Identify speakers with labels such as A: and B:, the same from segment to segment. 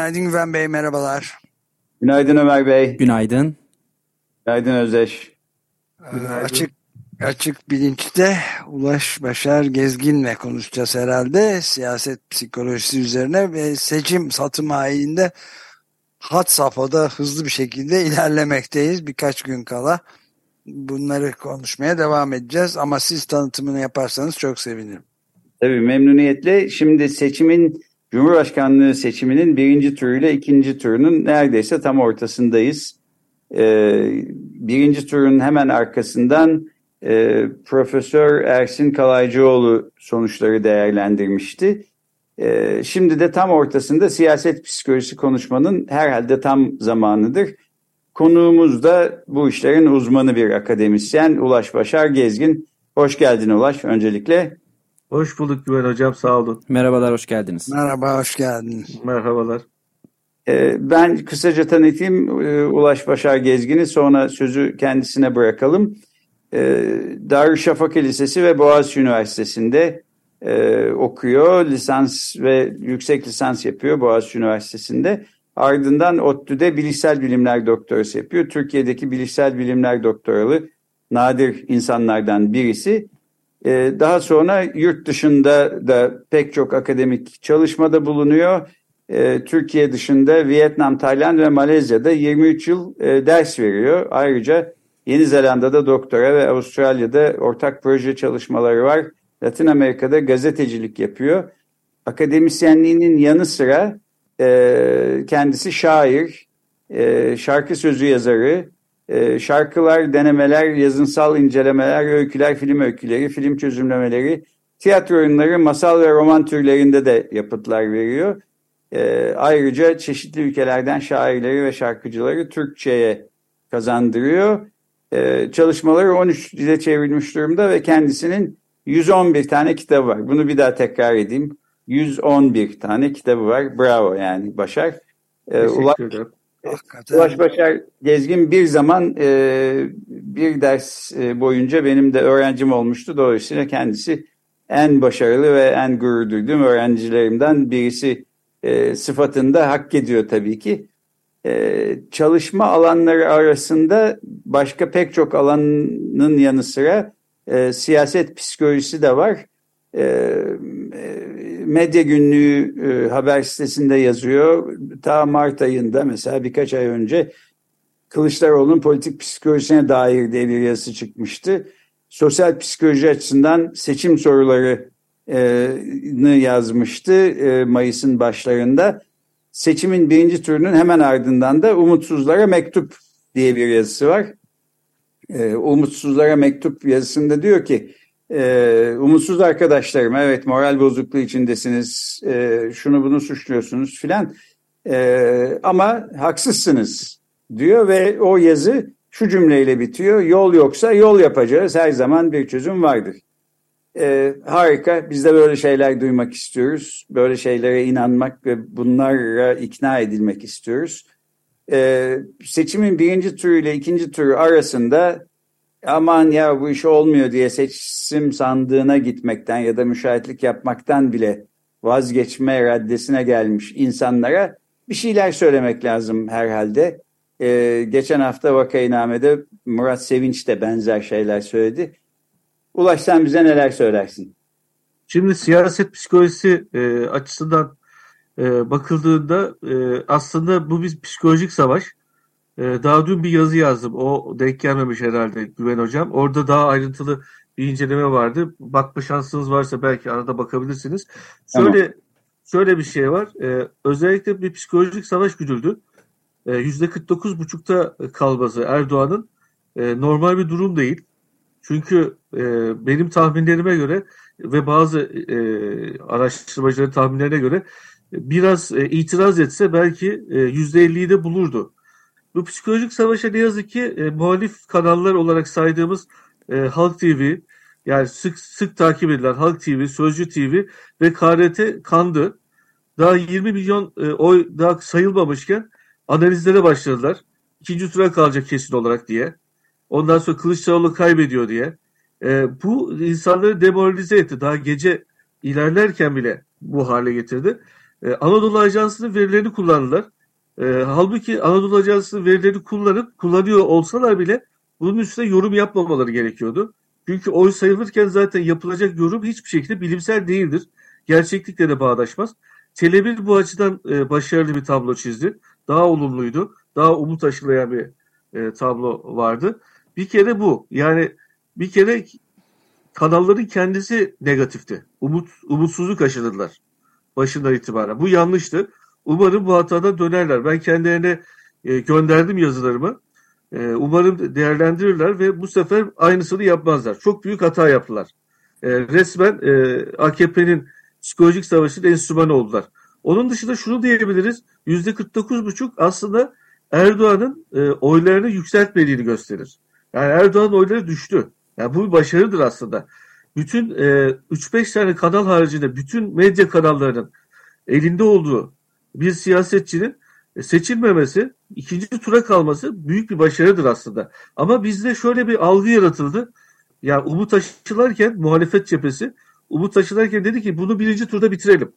A: Günaydın Güven Bey, merhabalar.
B: Günaydın Ömer Bey.
C: Günaydın.
B: Günaydın Özdeş.
A: Günaydın. Açık Açık bilinçte Ulaş Başar Gezgin'le konuşacağız herhalde. Siyaset psikolojisi üzerine ve seçim satım ayinde hat safhada hızlı bir şekilde ilerlemekteyiz birkaç gün kala. Bunları konuşmaya devam edeceğiz ama siz tanıtımını yaparsanız çok sevinirim.
B: Tabii memnuniyetle. Şimdi seçimin Cumhurbaşkanlığı seçiminin birinci turuyla ikinci turunun neredeyse tam ortasındayız. Ee, birinci turun hemen arkasından e, Profesör Ersin Kalaycıoğlu sonuçları değerlendirmişti. E, şimdi de tam ortasında siyaset psikolojisi konuşmanın herhalde tam zamanıdır. Konuğumuz da bu işlerin uzmanı bir akademisyen Ulaş Başar Gezgin. Hoş geldin Ulaş öncelikle.
D: Hoş bulduk Güven Hocam sağ olun.
C: Merhabalar hoş geldiniz.
A: Merhaba hoş geldin.
D: Merhabalar.
B: Ee, ben kısaca tanıtayım e, Ulaş Başar Gezgin'i sonra sözü kendisine bırakalım. Ee, Darüşşafaka Lisesi ve Boğaziçi Üniversitesi'nde e, okuyor. Lisans ve yüksek lisans yapıyor Boğaziçi Üniversitesi'nde. Ardından ODTÜ'de bilişsel bilimler doktorası yapıyor. Türkiye'deki bilişsel bilimler doktoralı nadir insanlardan birisi. Ee, daha sonra yurt dışında da pek çok akademik çalışmada bulunuyor. Ee, Türkiye dışında Vietnam, Tayland ve Malezya'da 23 yıl e, ders veriyor. Ayrıca Yeni Zelanda'da doktora ve Avustralya'da ortak proje çalışmaları var. Latin Amerika'da gazetecilik yapıyor. Akademisyenliğinin yanı sıra e, kendisi şair, e, şarkı sözü yazarı, e, şarkılar, denemeler, yazınsal incelemeler, öyküler, film öyküleri, film çözümlemeleri, tiyatro oyunları, masal ve roman türlerinde de yapıtlar veriyor. E, ayrıca çeşitli ülkelerden şairleri ve şarkıcıları Türkçe'ye kazandırıyor. Ee, çalışmaları 13 dile çevrilmiş durumda ve kendisinin 111 tane kitabı var. Bunu bir daha tekrar edeyim. 111 tane kitabı var. Bravo yani Başar.
D: Ee, Ulaş,
B: Ulaş Başar Gezgin bir zaman e, bir ders e, boyunca benim de öğrencim olmuştu. Dolayısıyla kendisi en başarılı ve en gurur duyduğum öğrencilerimden birisi e, sıfatında hak ediyor tabii ki. Ee, çalışma alanları arasında başka pek çok alanın yanı sıra e, siyaset psikolojisi de var. Ee, e, medya günlüğü e, haber sitesinde yazıyor. Ta Mart ayında mesela birkaç ay önce Kılıçdaroğlu'nun politik psikolojisine dair diye bir yazısı çıkmıştı. Sosyal psikoloji açısından seçim sorularını yazmıştı e, Mayıs'ın başlarında seçimin birinci turunun hemen ardından da umutsuzlara mektup diye bir yazısı var. E, umutsuzlara mektup yazısında diyor ki e, umutsuz arkadaşlarım evet moral bozukluğu içindesiniz e, şunu bunu suçluyorsunuz filan e, ama haksızsınız diyor ve o yazı şu cümleyle bitiyor yol yoksa yol yapacağız her zaman bir çözüm vardır. Ee, harika. Biz de böyle şeyler duymak istiyoruz. Böyle şeylere inanmak ve bunlara ikna edilmek istiyoruz. Ee, seçimin birinci turu ile ikinci turu arasında aman ya bu iş olmuyor diye seçim sandığına gitmekten ya da müşahitlik yapmaktan bile vazgeçme raddesine gelmiş insanlara bir şeyler söylemek lazım herhalde. Ee, geçen hafta Vakainame'de Murat Sevinç de benzer şeyler söyledi. Ulaş sen bize neler söylersin?
D: Şimdi siyaset psikolojisi e, açısından e, bakıldığında e, aslında bu bir psikolojik savaş. E, daha dün bir yazı yazdım. O denk gelmemiş herhalde Güven Hocam. Orada daha ayrıntılı bir inceleme vardı. Bakma şansınız varsa belki arada bakabilirsiniz. Şöyle tamam. şöyle bir şey var. E, özellikle bir psikolojik savaş güdüldü. E, %49,5'ta kalması Erdoğan'ın e, normal bir durum değil. Çünkü e, benim tahminlerime göre ve bazı e, araştırmacıların tahminlerine göre biraz e, itiraz etse belki e, %50'yi de bulurdu. Bu psikolojik savaşa ne yazık ki e, muhalif kanallar olarak saydığımız e, Halk TV, yani sık sık takip edilen Halk TV, Sözcü TV ve KRT kandı. Daha 20 milyon e, oy daha sayılmamışken analizlere başladılar. İkinci tura kalacak kesin olarak diye. Ondan sonra Kılıçdaroğlu kaybediyor diye. E, bu insanları demoralize etti. Daha gece ilerlerken bile bu hale getirdi. E, Anadolu Ajansı'nın verilerini kullandılar. E, halbuki Anadolu Ajansı'nın verilerini kullanıp kullanıyor olsalar bile bunun üstüne yorum yapmamaları gerekiyordu. Çünkü oy sayılırken zaten yapılacak yorum hiçbir şekilde bilimsel değildir. Gerçeklikle de bağdaşmaz. Tele1 bu açıdan e, başarılı bir tablo çizdi. Daha olumluydu. Daha umut aşılayan bir e, tablo vardı. Bir kere bu. Yani bir kere kanalların kendisi negatifti. Umut, umutsuzluk aşıladılar başından itibaren. Bu yanlıştı. Umarım bu hatadan dönerler. Ben kendilerine e, gönderdim yazılarımı. E, umarım değerlendirirler ve bu sefer aynısını yapmazlar. Çok büyük hata yaptılar. E, resmen e, AKP'nin psikolojik savaşının enstrümanı oldular. Onun dışında şunu diyebiliriz. Yüzde 49,5 aslında Erdoğan'ın e, oylarını yükseltmediğini gösterir. Yani Erdoğan oyları düştü. Yani bu bir başarıdır aslında. Bütün e, 3-5 tane kanal haricinde bütün medya kanallarının elinde olduğu bir siyasetçinin e, seçilmemesi, ikinci tura kalması büyük bir başarıdır aslında. Ama bizde şöyle bir algı yaratıldı. Yani umut aşılarken muhalefet cephesi umut aşılarken dedi ki bunu birinci turda bitirelim.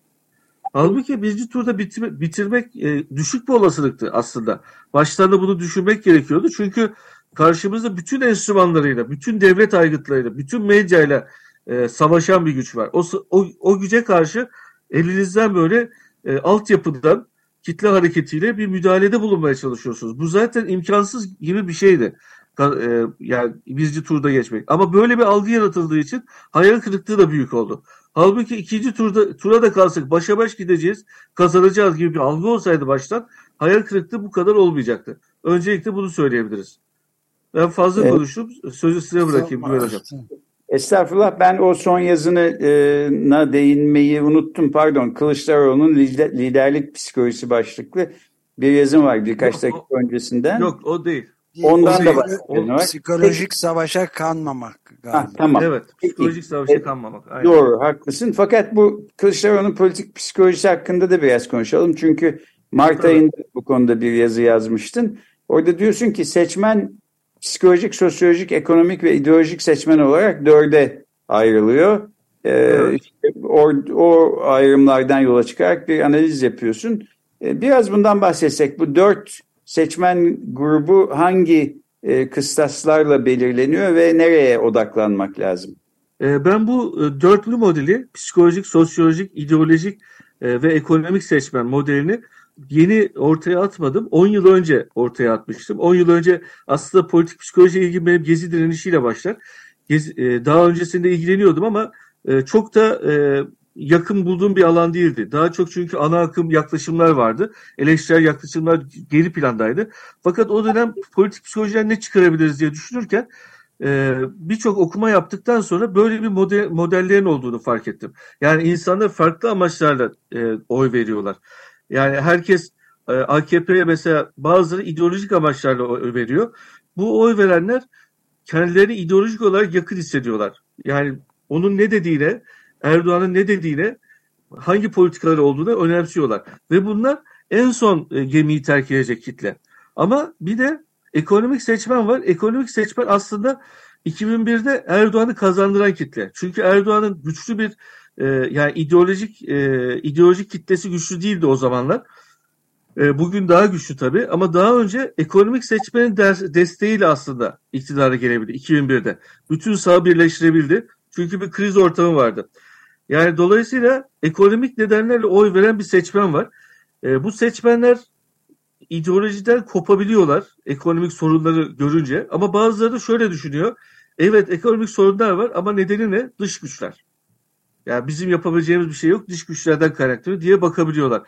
D: Halbuki birinci turda bitirmek, bitirmek e, düşük bir olasılıktı aslında. Baştan da bunu düşünmek gerekiyordu. Çünkü karşımızda bütün enstrümanlarıyla, bütün devlet aygıtlarıyla, bütün medyayla e, savaşan bir güç var. O, o, o güce karşı elinizden böyle e, altyapıdan kitle hareketiyle bir müdahalede bulunmaya çalışıyorsunuz. Bu zaten imkansız gibi bir şeydi. E, yani birinci turda geçmek. Ama böyle bir algı yaratıldığı için hayal kırıklığı da büyük oldu. Halbuki ikinci turda tura da kalsak başa baş gideceğiz, kazanacağız gibi bir algı olsaydı baştan hayal kırıklığı bu kadar olmayacaktı. Öncelikle bunu söyleyebiliriz. Ben fazla evet. konuştum. Sözü size bırakayım. Hocam.
B: Estağfurullah ben o son yazına değinmeyi unuttum. Pardon Kılıçdaroğlu'nun liderlik psikolojisi başlıklı bir yazım var birkaç yok, dakika o, öncesinden.
D: Yok o değil.
B: Ondan da
A: var. Psikolojik Peki. savaşa kanmamak
D: galiba. Ha, tamam. Evet. Psikolojik Peki. savaşa kanmamak.
B: Aynen. Doğru haklısın. Fakat bu Kılıçdaroğlu'nun politik psikolojisi hakkında da biraz konuşalım. Çünkü Mart evet. ayında bu konuda bir yazı yazmıştın. Orada diyorsun ki seçmen psikolojik, sosyolojik, ekonomik ve ideolojik seçmen olarak dörde ayrılıyor. Ee, evet. işte o, o ayrımlardan yola çıkarak bir analiz yapıyorsun. Ee, biraz bundan bahsetsek bu dört seçmen grubu hangi e, kıstaslarla belirleniyor ve nereye odaklanmak lazım?
D: Ee, ben bu e, dörtlü modeli psikolojik, sosyolojik, ideolojik e, ve ekonomik seçmen modelini yeni ortaya atmadım. 10 yıl önce ortaya atmıştım. 10 yıl önce aslında politik psikolojiye ilgim benim gezi direnişiyle başlar. Gezi, e, daha öncesinde ilgileniyordum ama e, çok da e, yakın bulduğum bir alan değildi. Daha çok çünkü ana akım yaklaşımlar vardı. Eleştirel yaklaşımlar geri plandaydı. Fakat o dönem politik psikolojiden ne çıkarabiliriz diye düşünürken e, birçok okuma yaptıktan sonra böyle bir model, modellerin olduğunu fark ettim. Yani insanlar farklı amaçlarla e, oy veriyorlar. Yani herkes e, AKP'ye mesela bazıları ideolojik amaçlarla oy veriyor. Bu oy verenler kendilerini ideolojik olarak yakın hissediyorlar. Yani onun ne dediğine, Erdoğan'ın ne dediğine, hangi politikaları olduğunu önemsiyorlar. Ve bunlar en son e, gemiyi terk edecek kitle. Ama bir de ekonomik seçmen var. Ekonomik seçmen aslında 2001'de Erdoğan'ı kazandıran kitle. Çünkü Erdoğan'ın güçlü bir e, yani ideolojik e, ideolojik kitlesi güçlü değildi o zamanlar. E, bugün daha güçlü tabii ama daha önce ekonomik seçmenin ders, desteğiyle aslında iktidara gelebildi 2001'de. Bütün sağ birleştirebildi. Çünkü bir kriz ortamı vardı. Yani dolayısıyla ekonomik nedenlerle oy veren bir seçmen var. E, bu seçmenler ideolojiden kopabiliyorlar ekonomik sorunları görünce ama bazıları da şöyle düşünüyor. Evet ekonomik sorunlar var ama nedeni ne? Dış güçler. Yani bizim yapabileceğimiz bir şey yok dış güçlerden kaynaklanıyor diye bakabiliyorlar.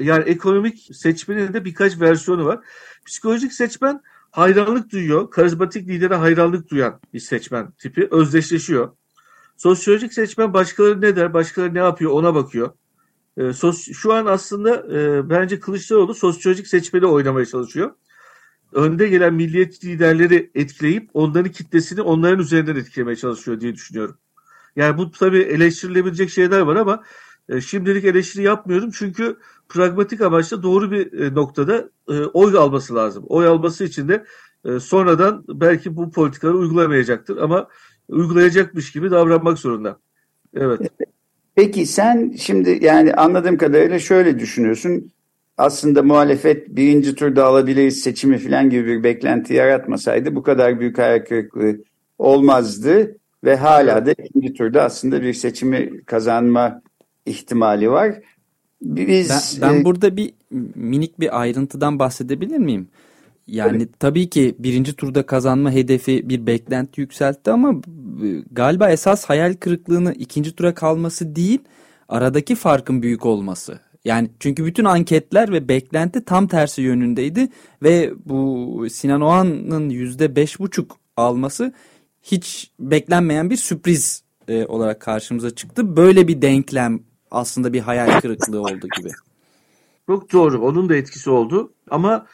D: Yani ekonomik seçmenin de birkaç versiyonu var. Psikolojik seçmen hayranlık duyuyor. Karizmatik lidere hayranlık duyan bir seçmen tipi özdeşleşiyor. Sosyolojik seçmen başkaları ne der, başkaları ne yapıyor ona bakıyor. E, sos, şu an aslında e, bence Kılıçdaroğlu sosyolojik seçmeni oynamaya çalışıyor. Önde gelen milliyet liderleri etkileyip onların kitlesini onların üzerinden etkilemeye çalışıyor diye düşünüyorum. Yani bu tabii eleştirilebilecek şeyler var ama e, şimdilik eleştiri yapmıyorum çünkü pragmatik amaçla doğru bir e, noktada e, oy alması lazım. Oy alması için de e, sonradan belki bu politikaları uygulamayacaktır ama uygulayacakmış gibi davranmak zorunda. Evet.
B: Peki sen şimdi yani anladığım kadarıyla şöyle düşünüyorsun. Aslında muhalefet birinci turda alabiliriz seçimi falan gibi bir beklenti yaratmasaydı bu kadar büyük hayal kırıklığı olmazdı ve hala da ikinci turda aslında bir seçimi kazanma ihtimali var.
C: Biz, ben, ben e, burada bir minik bir ayrıntıdan bahsedebilir miyim? Yani tabii. tabii ki birinci turda kazanma hedefi bir beklenti yükseltti ama e, galiba esas hayal kırıklığını ikinci tura kalması değil aradaki farkın büyük olması. Yani çünkü bütün anketler ve beklenti tam tersi yönündeydi ve bu Sinan Oğan'ın yüzde beş buçuk alması hiç beklenmeyen bir sürpriz e, olarak karşımıza çıktı. Böyle bir denklem aslında bir hayal kırıklığı oldu gibi.
D: Çok doğru. Onun da etkisi oldu. Ama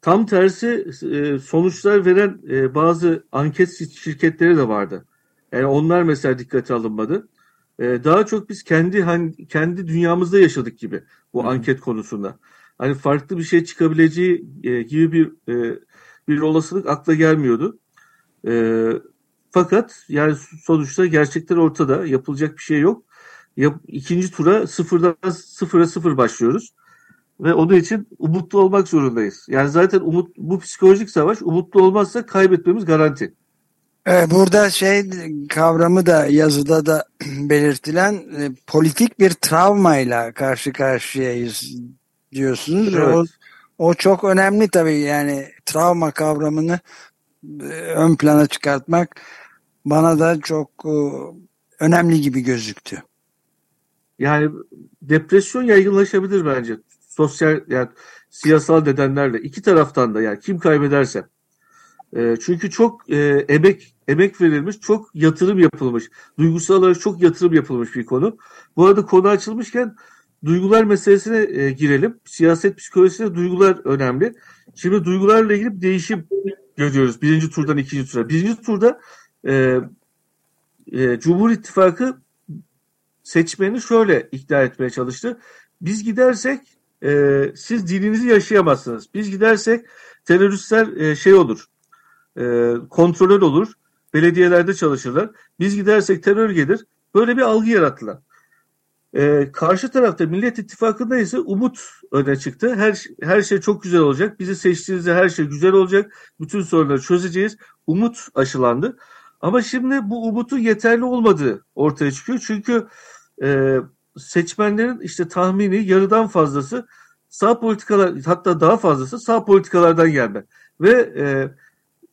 D: tam tersi e, sonuçlar veren e, bazı anket şirketleri de vardı. Yani onlar mesela dikkate alınmadı. E, daha çok biz kendi kendi dünyamızda yaşadık gibi bu Hı. anket konusunda. Hani farklı bir şey çıkabileceği gibi bir bir olasılık akla gelmiyordu. Fakat yani sonuçta gerçekler ortada. Yapılacak bir şey yok yap, ikinci tura sıfırdan sıfıra sıfır başlıyoruz. Ve onun için umutlu olmak zorundayız. Yani zaten umut bu psikolojik savaş umutlu olmazsa kaybetmemiz garanti.
A: Evet, burada şey kavramı da yazıda da belirtilen e, politik bir travmayla karşı karşıyayız diyorsunuz. Evet. O, o çok önemli tabii yani travma kavramını e, ön plana çıkartmak bana da çok e, önemli gibi gözüktü.
D: Yani depresyon yaygınlaşabilir bence. Sosyal yani siyasal nedenlerle iki taraftan da yani kim kaybederse. E, çünkü çok e, emek emek verilmiş, çok yatırım yapılmış. Duygusal olarak çok yatırım yapılmış bir konu. Bu arada konu açılmışken duygular meselesine e, girelim. Siyaset psikolojisinde duygular önemli. Şimdi duygularla ilgili bir değişim görüyoruz birinci turdan ikinci tura. Birinci turda e, e, Cumhur İttifakı seçmeni şöyle ikna etmeye çalıştı. Biz gidersek e, siz dininizi yaşayamazsınız. Biz gidersek teröristler e, şey olur, e, kontrolör olur, belediyelerde çalışırlar. Biz gidersek terör gelir. Böyle bir algı yarattılar. E, karşı tarafta Millet İttifakı'nda ise umut öne çıktı. Her her şey çok güzel olacak. Bizi seçtiğinizde her şey güzel olacak. Bütün sorunları çözeceğiz. Umut aşılandı. Ama şimdi bu umutun yeterli olmadığı ortaya çıkıyor. Çünkü e, seçmenlerin işte tahmini yarıdan fazlası sağ politikalar hatta daha fazlası sağ politikalardan gelme. Ve e,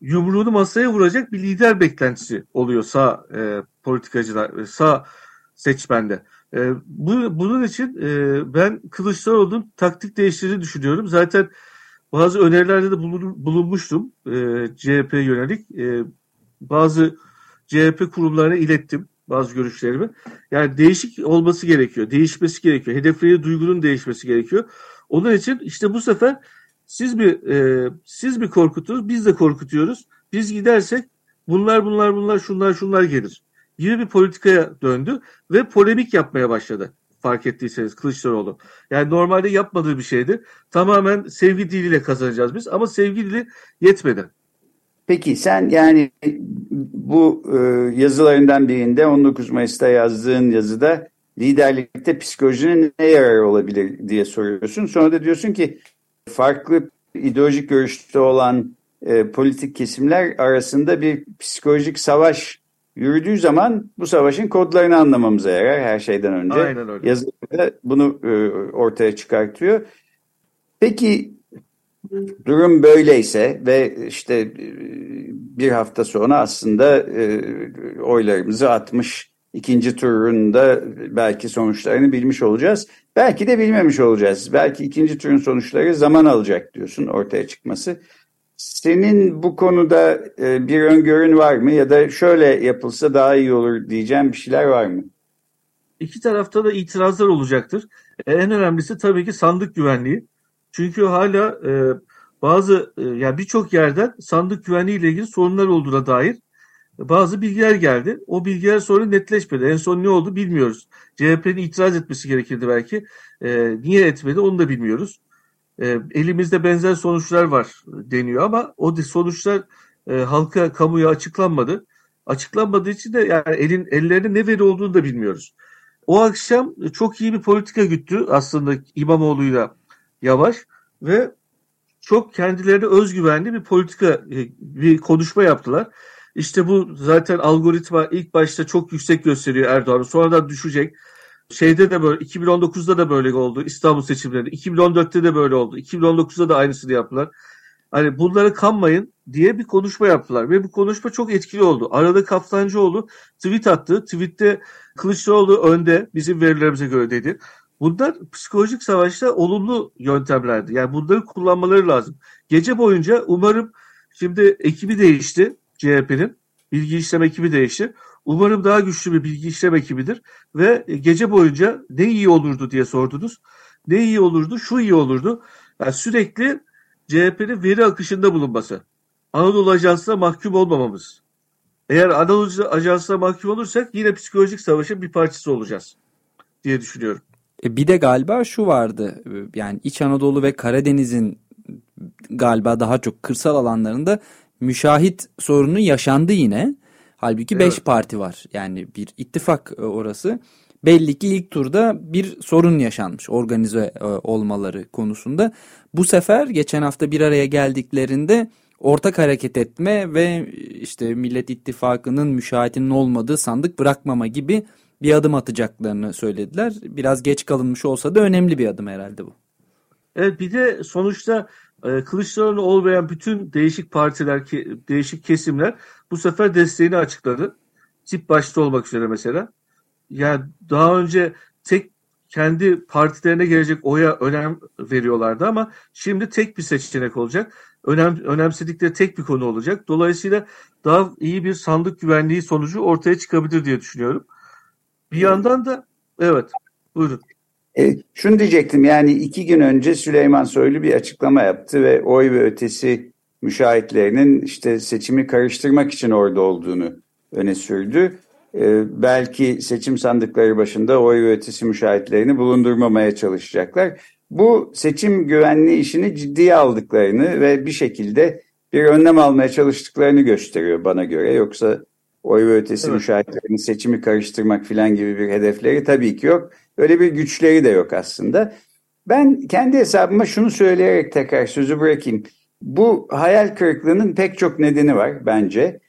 D: yumruğunu masaya vuracak bir lider beklentisi oluyor sağ e, politikacılar, sağ seçmende. E, bu, bunun için e, ben Kılıçdaroğlu'nun taktik değiştirdiğini düşünüyorum. Zaten bazı önerilerde de bulun, bulunmuştum e, CHP yönelik. E, bazı CHP kurumlarına ilettim bazı görüşlerimi. Yani değişik olması gerekiyor. Değişmesi gerekiyor. Hedefleri duygunun değişmesi gerekiyor. Onun için işte bu sefer siz bir e, siz bir korkutunuz, biz de korkutuyoruz. Biz gidersek bunlar bunlar bunlar şunlar şunlar gelir. Gibi bir politikaya döndü ve polemik yapmaya başladı. Fark ettiyseniz Kılıçdaroğlu. Yani normalde yapmadığı bir şeydi. Tamamen sevgi diliyle kazanacağız biz ama sevgi dili yetmedi.
B: Peki sen yani bu e, yazılarından birinde 19 Mayıs'ta yazdığın yazıda liderlikte psikolojinin ne yararı olabilir diye soruyorsun. Sonra da diyorsun ki farklı ideolojik görüşte olan e, politik kesimler arasında bir psikolojik savaş yürüdüğü zaman bu savaşın kodlarını anlamamıza yarar her şeyden önce. Aynen öyle. Yazıda bunu e, ortaya çıkartıyor. Peki durum böyleyse ve işte e, bir hafta sonra aslında e, oylarımızı atmış ikinci turunda belki sonuçlarını bilmiş olacağız. Belki de bilmemiş olacağız. Belki ikinci turun sonuçları zaman alacak diyorsun ortaya çıkması. Senin bu konuda e, bir öngörün var mı ya da şöyle yapılsa daha iyi olur diyeceğim bir şeyler var mı?
D: İki tarafta da itirazlar olacaktır. En önemlisi tabii ki sandık güvenliği. Çünkü hala e, bazı e, yani birçok yerden sandık güvenliği ile ilgili sorunlar olduğuna dair bazı bilgiler geldi. O bilgiler sonra netleşmedi. En son ne oldu bilmiyoruz. CHP'nin itiraz etmesi gerekirdi belki. E, niye etmedi onu da bilmiyoruz. E, elimizde benzer sonuçlar var deniyor ama o sonuçlar e, halka, kamuya açıklanmadı. Açıklanmadığı için de yani elin ellerinde ne veri olduğunu da bilmiyoruz. O akşam çok iyi bir politika güttü aslında İmamoğlu'yla Yavaş ve çok kendilerine özgüvenli bir politika, e, bir konuşma yaptılar. İşte bu zaten algoritma ilk başta çok yüksek gösteriyor Erdoğan'ı. Sonradan düşecek. Şeyde de böyle 2019'da da böyle oldu İstanbul seçimlerinde. 2014'te de böyle oldu. 2019'da da aynısını yaptılar. Hani bunlara kanmayın diye bir konuşma yaptılar ve bu konuşma çok etkili oldu. Arada Kaftancıoğlu tweet attı. Tweette Kılıçdaroğlu önde bizim verilerimize göre dedi. Bunlar psikolojik savaşta olumlu yöntemlerdi. Yani bunları kullanmaları lazım. Gece boyunca umarım şimdi ekibi değişti CHP'nin. Bilgi işlem ekibi değişti. Umarım daha güçlü bir bilgi işlem ekibidir. Ve gece boyunca ne iyi olurdu diye sordunuz. Ne iyi olurdu? Şu iyi olurdu. Yani sürekli CHP'nin veri akışında bulunması. Anadolu Ajansı'na mahkum olmamamız. Eğer Anadolu Ajansı'na mahkum olursak yine psikolojik savaşın bir parçası olacağız diye düşünüyorum.
C: E, bir de galiba şu vardı yani İç Anadolu ve Karadeniz'in galiba daha çok kırsal alanlarında müşahit sorunu yaşandı yine. Halbuki 5 evet. parti var yani bir ittifak e, orası. Belli ki ilk turda bir sorun yaşanmış organize e, olmaları konusunda. Bu sefer geçen hafta bir araya geldiklerinde ortak hareket etme ve işte Millet İttifakı'nın müşahitinin olmadığı sandık bırakmama gibi bir adım atacaklarını söylediler. Biraz geç kalınmış olsa da önemli bir adım herhalde bu.
D: Evet bir de sonuçta e, Kılıçdaroğlu olmayan bütün değişik partiler, değişik kesimler bu sefer desteğini açıkladı. Tip başta olmak üzere mesela. Yani daha önce tek kendi partilerine gelecek oya önem veriyorlardı ama şimdi tek bir seçenek olacak. Önem, önemsedikleri tek bir konu olacak. Dolayısıyla daha iyi bir sandık güvenliği sonucu ortaya çıkabilir diye düşünüyorum. Bir yandan da evet buyurun.
B: E, şunu diyecektim yani iki gün önce Süleyman Soylu bir açıklama yaptı ve oy ve ötesi müşahitlerinin işte seçimi karıştırmak için orada olduğunu öne sürdü. E, belki seçim sandıkları başında oy ve ötesi müşahitlerini bulundurmamaya çalışacaklar. Bu seçim güvenliği işini ciddiye aldıklarını ve bir şekilde bir önlem almaya çalıştıklarını gösteriyor bana göre. Yoksa oy ve ötesi evet. müşahitlerin seçimi karıştırmak falan gibi bir hedefleri tabii ki yok. Öyle bir güçleri de yok aslında. Ben kendi hesabıma şunu söyleyerek tekrar sözü bırakayım. Bu hayal kırıklığının pek çok nedeni var bence.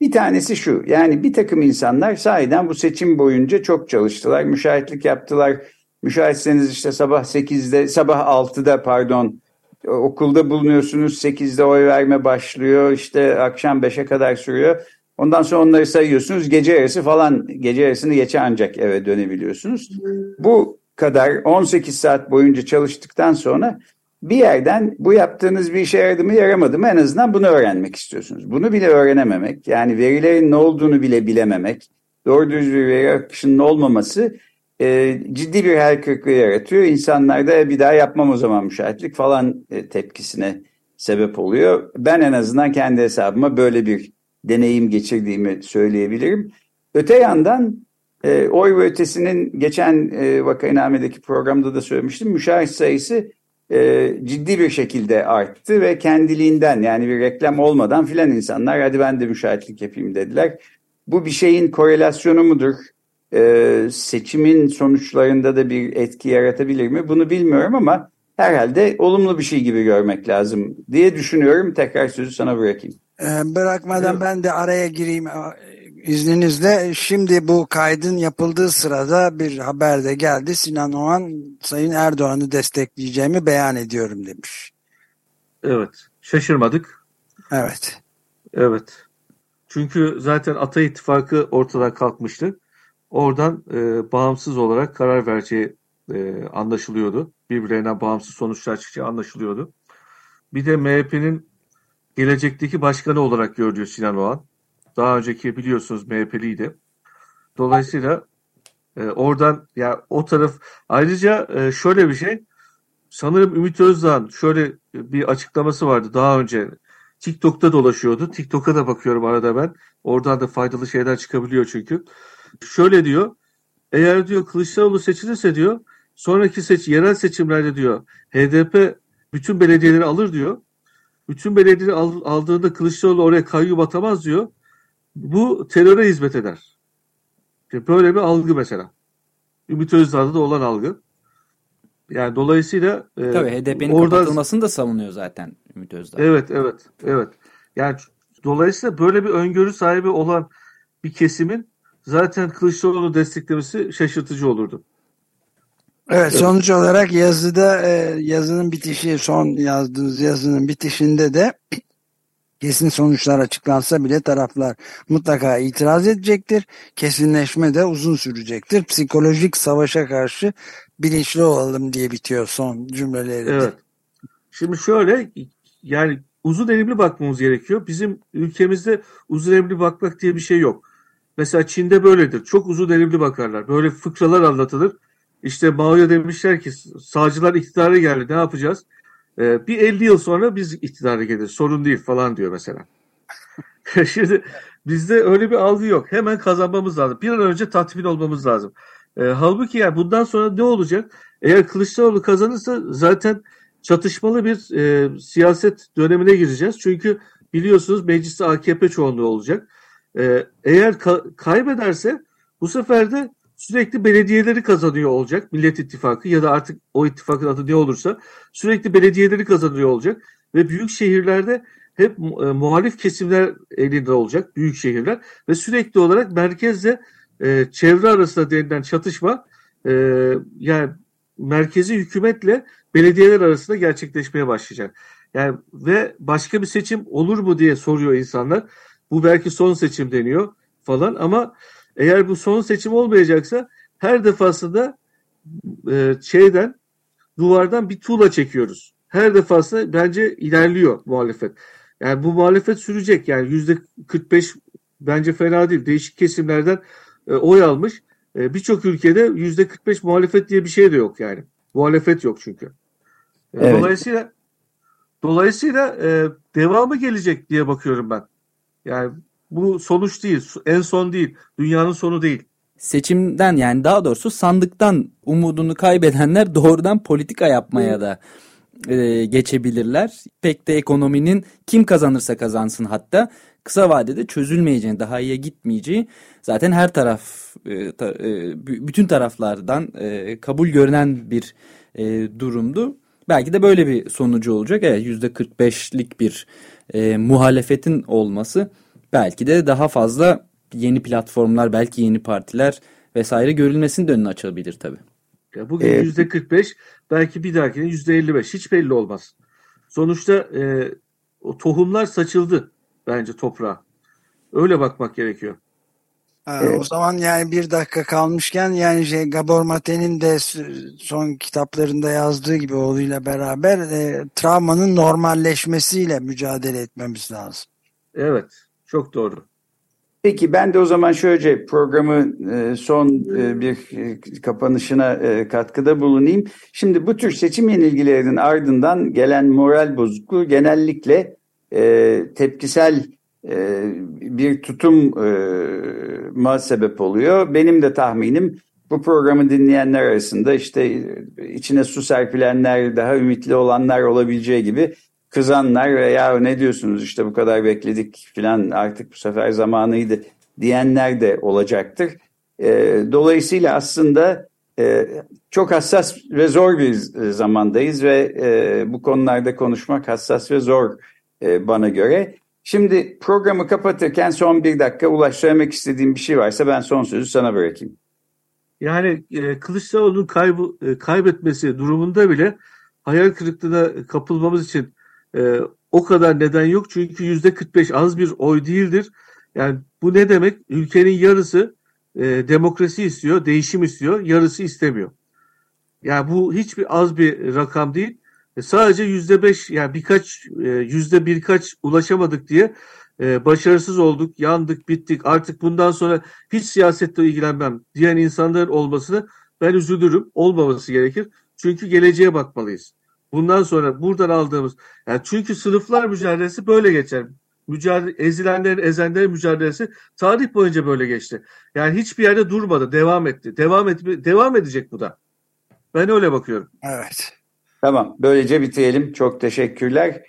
B: Bir tanesi şu yani bir takım insanlar sahiden bu seçim boyunca çok çalıştılar. Müşahitlik yaptılar. Müşahitseniz işte sabah 8'de sabah 6'da pardon okulda bulunuyorsunuz 8'de oy verme başlıyor işte akşam 5'e kadar sürüyor. Ondan sonra onları sayıyorsunuz. Gece yarısı falan gece yarısını geçe ancak eve dönebiliyorsunuz. Bu kadar 18 saat boyunca çalıştıktan sonra bir yerden bu yaptığınız bir işe yaradı mı yaramadı mı en azından bunu öğrenmek istiyorsunuz. Bunu bile öğrenememek yani verilerin ne olduğunu bile bilememek doğru düz bir veri akışının olmaması e, ciddi bir hayal kırıklığı yaratıyor. İnsanlarda bir daha yapmam o zaman müşahitlik falan e, tepkisine sebep oluyor. Ben en azından kendi hesabıma böyle bir deneyim geçirdiğimi söyleyebilirim. Öte yandan e, oy ve ötesinin geçen e, vakainamedeki programda da söylemiştim. Müşahit sayısı e, ciddi bir şekilde arttı ve kendiliğinden yani bir reklam olmadan filan insanlar hadi ben de müşahitlik yapayım dediler. Bu bir şeyin korelasyonu mudur? E, seçimin sonuçlarında da bir etki yaratabilir mi? Bunu bilmiyorum ama herhalde olumlu bir şey gibi görmek lazım diye düşünüyorum. Tekrar sözü sana bırakayım.
A: Ee, bırakmadan ben de araya gireyim izninizle. Şimdi bu kaydın yapıldığı sırada bir haber de geldi. Sinan Oğan Sayın Erdoğan'ı destekleyeceğimi beyan ediyorum demiş.
D: Evet. Şaşırmadık.
A: Evet.
D: Evet. Çünkü zaten Ata İttifakı ortadan kalkmıştı. Oradan e, bağımsız olarak karar vereceği e, anlaşılıyordu. Birbirlerinden bağımsız sonuçlar çıkacağı anlaşılıyordu. Bir de MHP'nin gelecekteki başkanı olarak görülüyor Sinan Oğan. Daha önceki biliyorsunuz MHP'liydi. Dolayısıyla e, oradan ya o taraf ayrıca e, şöyle bir şey sanırım Ümit Özdağ'ın şöyle bir açıklaması vardı daha önce TikTok'ta dolaşıyordu. TikTok'a da bakıyorum arada ben. Oradan da faydalı şeyler çıkabiliyor çünkü. Şöyle diyor. Eğer diyor Kılıçdaroğlu seçilirse diyor sonraki seç yerel seçimlerde diyor HDP bütün belediyeleri alır diyor. Bütün belediyeleri al, aldığında Kılıçdaroğlu oraya kayyum atamaz diyor. Bu teröre hizmet eder. Böyle bir algı mesela. Ümit Özdağ'da da olan algı. Yani dolayısıyla
C: e, Tabii HDP'nin orada... kapatılmasını da savunuyor zaten Ümit Özdağ.
D: Evet, evet, evet. Yani dolayısıyla böyle bir öngörü sahibi olan bir kesimin zaten Kılıçdaroğlu desteklemesi şaşırtıcı olurdu.
A: Evet sonuç olarak yazıda e, yazının bitişi son yazdığınız yazının bitişinde de kesin sonuçlar açıklansa bile taraflar mutlaka itiraz edecektir. Kesinleşme de uzun sürecektir. Psikolojik savaşa karşı bilinçli olalım diye bitiyor son cümleleri.
D: Evet. Şimdi şöyle yani uzun elimli bakmamız gerekiyor. Bizim ülkemizde uzun elimli bakmak diye bir şey yok. Mesela Çin'de böyledir. Çok uzun elimli bakarlar. Böyle fıkralar anlatılır. İşte Mao'ya demişler ki sağcılar iktidara geldi ne yapacağız? Ee, bir 50 yıl sonra biz iktidara geliriz sorun değil falan diyor mesela. Şimdi bizde öyle bir algı yok. Hemen kazanmamız lazım. Bir an önce tatmin olmamız lazım. E, halbuki yani bundan sonra ne olacak? Eğer Kılıçdaroğlu kazanırsa zaten çatışmalı bir e, siyaset dönemine gireceğiz. Çünkü biliyorsunuz mecliste AKP çoğunluğu olacak. E, eğer ka- kaybederse bu sefer de sürekli belediyeleri kazanıyor olacak Millet İttifakı ya da artık o ittifakın adı ne olursa sürekli belediyeleri kazanıyor olacak ve büyük şehirlerde hep e, muhalif kesimler elinde olacak büyük şehirler ve sürekli olarak merkezle e, çevre arasında denilen çatışma e, yani merkezi hükümetle belediyeler arasında gerçekleşmeye başlayacak. Yani ve başka bir seçim olur mu diye soruyor insanlar. Bu belki son seçim deniyor falan ama eğer bu son seçim olmayacaksa her defasında e, şeyden duvardan bir tuğla çekiyoruz. Her defasında bence ilerliyor muhalefet. Yani bu muhalefet sürecek. Yani yüzde 45 bence fena değil. Değişik kesimlerden e, oy almış. E, Birçok ülkede yüzde 45 muhalefet diye bir şey de yok yani. Muhalefet yok çünkü. E, evet. Dolayısıyla dolayısıyla e, devamı gelecek diye bakıyorum ben. Yani bu sonuç değil, en son değil, dünyanın sonu değil.
C: Seçimden yani daha doğrusu sandıktan umudunu kaybedenler doğrudan politika yapmaya da e, geçebilirler. Pek de ekonominin kim kazanırsa kazansın hatta kısa vadede çözülmeyeceğini, daha iyiye gitmeyeceği zaten her taraf, e, ta, e, bütün taraflardan e, kabul görünen bir e, durumdu. Belki de böyle bir sonucu olacak. Evet %45'lik bir e, muhalefetin olması belki de daha fazla yeni platformlar, belki yeni partiler vesaire görülmesinin de önünü açabilir tabii.
D: Ya bugün yüzde ee, 45 belki bir dahakine yüzde 55 hiç belli olmaz. Sonuçta e, o tohumlar saçıldı bence toprağa. Öyle bakmak gerekiyor.
A: Ha, evet. O zaman yani bir dakika kalmışken yani şey Gabor Mate'nin de son kitaplarında yazdığı gibi oğluyla beraber e, travmanın normalleşmesiyle mücadele etmemiz lazım.
D: Evet çok doğru.
B: Peki ben de o zaman şöyle programı e, son e, bir e, kapanışına katkıda bulunayım. Şimdi bu tür seçim yenilgilerinin ardından gelen moral bozukluğu genellikle tepkisel bir tutum ma sebep oluyor. Benim de tahminim bu programı dinleyenler arasında işte içine su serpilenler, daha ümitli olanlar olabileceği gibi kızanlar veya ne diyorsunuz işte bu kadar bekledik falan artık bu sefer zamanıydı diyenler de olacaktır. E, dolayısıyla aslında e, çok hassas ve zor bir zamandayız ve e, bu konularda konuşmak hassas ve zor e, bana göre. Şimdi programı kapatırken son bir dakika Ulaş istediğim bir şey varsa ben son sözü sana bırakayım.
D: Yani e, Kılıçdaroğlu'nun kaybı, e, kaybetmesi durumunda bile hayal kırıklığına kapılmamız için e, o kadar neden yok. Çünkü yüzde 45 az bir oy değildir. Yani bu ne demek? Ülkenin yarısı e, demokrasi istiyor, değişim istiyor, yarısı istemiyor. Yani bu hiçbir az bir rakam değil. E, sadece yüzde beş yani birkaç e, yüzde birkaç ulaşamadık diye e, başarısız olduk, yandık, bittik. Artık bundan sonra hiç siyasetle ilgilenmem diyen insanların olmasını ben üzülürüm. Olmaması gerekir. Çünkü geleceğe bakmalıyız. Bundan sonra buradan aldığımız yani çünkü sınıflar mücadelesi böyle geçer. Mücadele, ezilenlerin, ezenlerin mücadelesi tarih boyunca böyle geçti. Yani hiçbir yerde durmadı, devam etti. Devam et, devam edecek bu da. Ben öyle bakıyorum.
A: Evet.
B: Tamam, böylece bitirelim. Çok teşekkürler.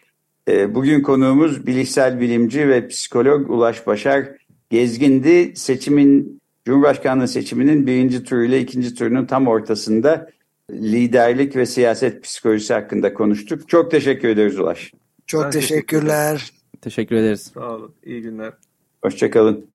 B: Ee, bugün konuğumuz bilişsel bilimci ve psikolog Ulaş Başar Gezgin'di. Seçimin, Cumhurbaşkanlığı seçiminin birinci turuyla ikinci turunun tam ortasında liderlik ve siyaset psikolojisi hakkında konuştuk. Çok teşekkür ederiz Ulaş.
A: Çok ben teşekkürler.
C: Teşekkür ederiz.
D: Sağ olun. İyi günler.
B: Hoşçakalın.